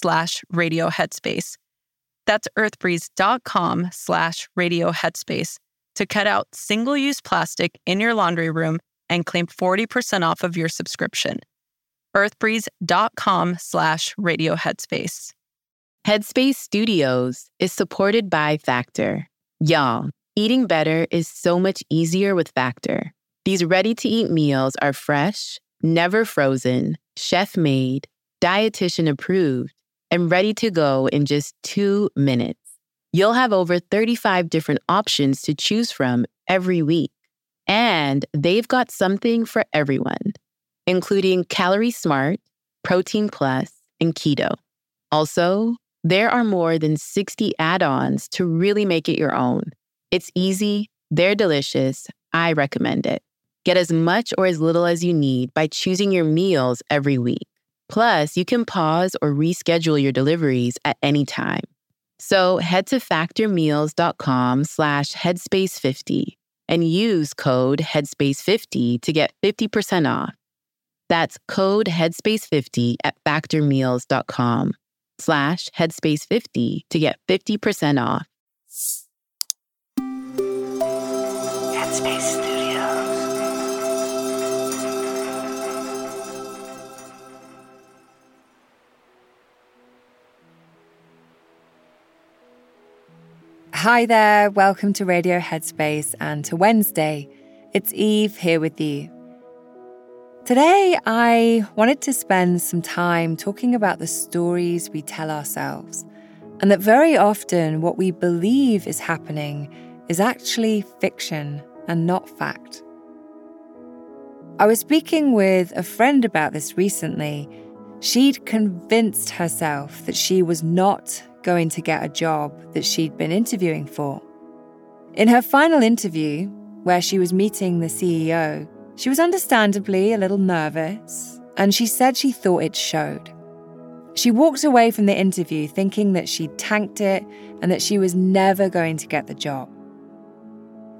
slash radio headspace. That's earthbreeze.com slash radio headspace to cut out single-use plastic in your laundry room and claim 40% off of your subscription earthbreeze.com slash radio headspace. Headspace Studios is supported by Factor. Y'all, eating better is so much easier with Factor. These ready to eat meals are fresh, never frozen, chef made, dietitian approved, and ready to go in just two minutes. You'll have over 35 different options to choose from every week. And they've got something for everyone including Calorie Smart, Protein Plus, and Keto. Also, there are more than 60 add ons to really make it your own. It's easy, they're delicious. I recommend it. Get as much or as little as you need by choosing your meals every week. Plus, you can pause or reschedule your deliveries at any time. So head to factormeals.com slash headspace50 and use code headspace50 to get 50% off. That's code headspace50 at factormeals.com slash headspace50 to get 50% off. Headspace Studios. Hi there, welcome to Radio Headspace and to Wednesday. It's Eve here with you. Today, I wanted to spend some time talking about the stories we tell ourselves, and that very often what we believe is happening is actually fiction and not fact. I was speaking with a friend about this recently. She'd convinced herself that she was not going to get a job that she'd been interviewing for. In her final interview, where she was meeting the CEO, she was understandably a little nervous, and she said she thought it showed. She walked away from the interview thinking that she'd tanked it and that she was never going to get the job.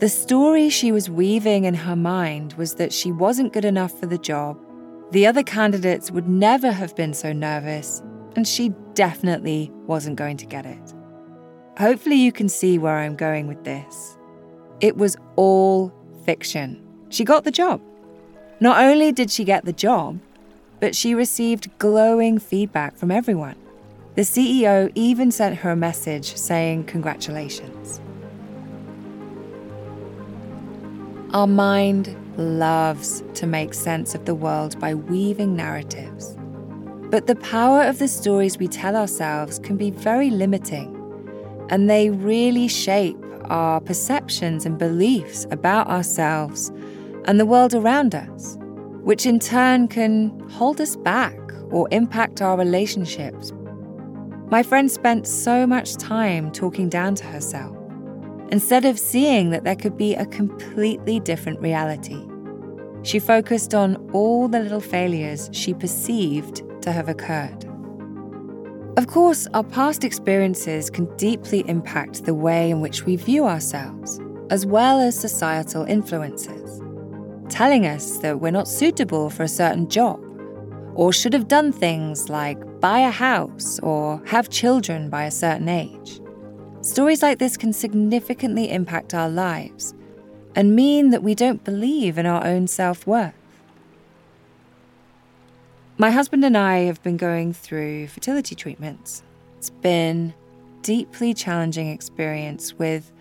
The story she was weaving in her mind was that she wasn't good enough for the job, the other candidates would never have been so nervous, and she definitely wasn't going to get it. Hopefully, you can see where I'm going with this. It was all fiction. She got the job. Not only did she get the job, but she received glowing feedback from everyone. The CEO even sent her a message saying congratulations. Our mind loves to make sense of the world by weaving narratives. But the power of the stories we tell ourselves can be very limiting, and they really shape our perceptions and beliefs about ourselves and the world around us, which in turn can hold us back or impact our relationships. My friend spent so much time talking down to herself, instead of seeing that there could be a completely different reality. She focused on all the little failures she perceived to have occurred. Of course, our past experiences can deeply impact the way in which we view ourselves, as well as societal influences telling us that we're not suitable for a certain job, or should have done things like buy a house or have children by a certain age. Stories like this can significantly impact our lives and mean that we don't believe in our own self worth. My husband and I have been going through fertility treatments. It's been a deeply challenging experience with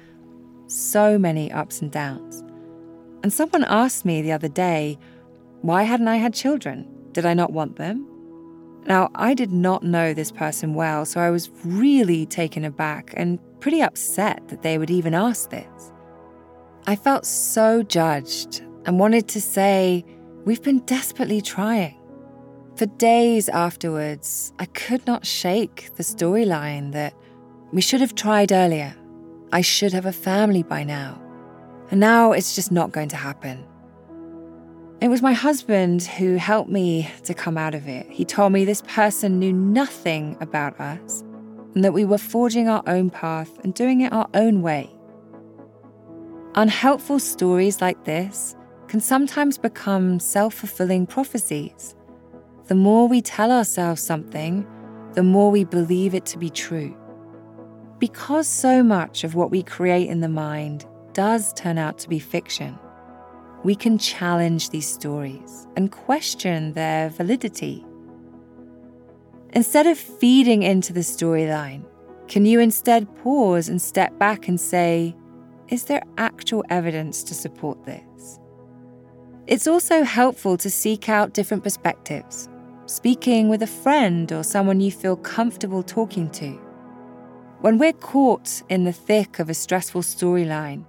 so many ups and downs. And someone asked me the other day, why hadn't I had children? Did I not want them? Now, I did not know this person well, so I was really taken aback and pretty upset that they would even ask this. I felt so judged and wanted to say, We've been desperately trying. For days afterwards, I could not shake the storyline that we should have tried earlier. I should have a family by now. And now it's just not going to happen. It was my husband who helped me to come out of it. He told me this person knew nothing about us and that we were forging our own path and doing it our own way. Unhelpful stories like this can sometimes become self fulfilling prophecies. The more we tell ourselves something, the more we believe it to be true. Because so much of what we create in the mind does turn out to be fiction we can challenge these stories and question their validity. Instead of feeding into the storyline, can you instead pause and step back and say, is there actual evidence to support this? It's also helpful to seek out different perspectives, speaking with a friend or someone you feel comfortable talking to. When we're caught in the thick of a stressful storyline,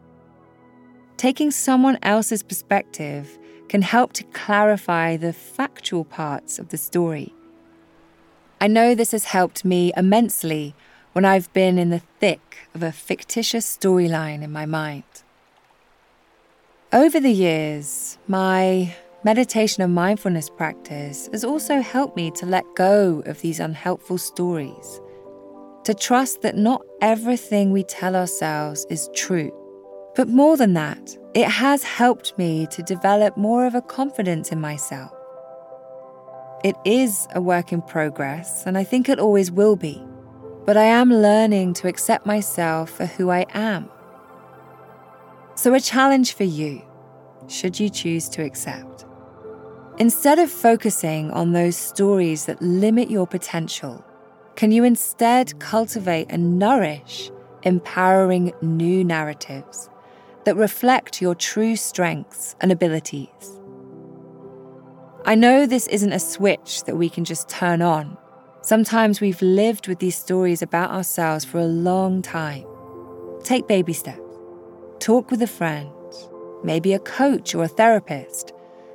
taking someone else's perspective can help to clarify the factual parts of the story. I know this has helped me immensely when I've been in the thick of a fictitious storyline in my mind. Over the years, my meditation and mindfulness practice has also helped me to let go of these unhelpful stories, to trust that not everything we tell ourselves is true but more than that, it has helped me to develop more of a confidence in myself. It is a work in progress, and I think it always will be. But I am learning to accept myself for who I am. So, a challenge for you, should you choose to accept. Instead of focusing on those stories that limit your potential, can you instead cultivate and nourish empowering new narratives that reflect your true strengths and abilities. I know this isn't a switch that we can just turn on. Sometimes we've lived with these stories about ourselves for a long time. Take baby steps. Talk with a friend, maybe a coach or a therapist,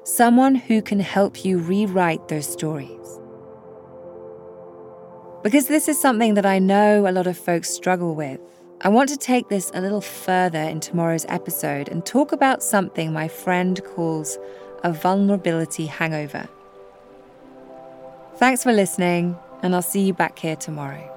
someone who can help you rewrite those stories. Because this is something that I know a lot of folks struggle with I want to take this a little further in tomorrow's episode and talk about something my friend calls a vulnerability hangover. Thanks for listening, and I'll see you back here tomorrow.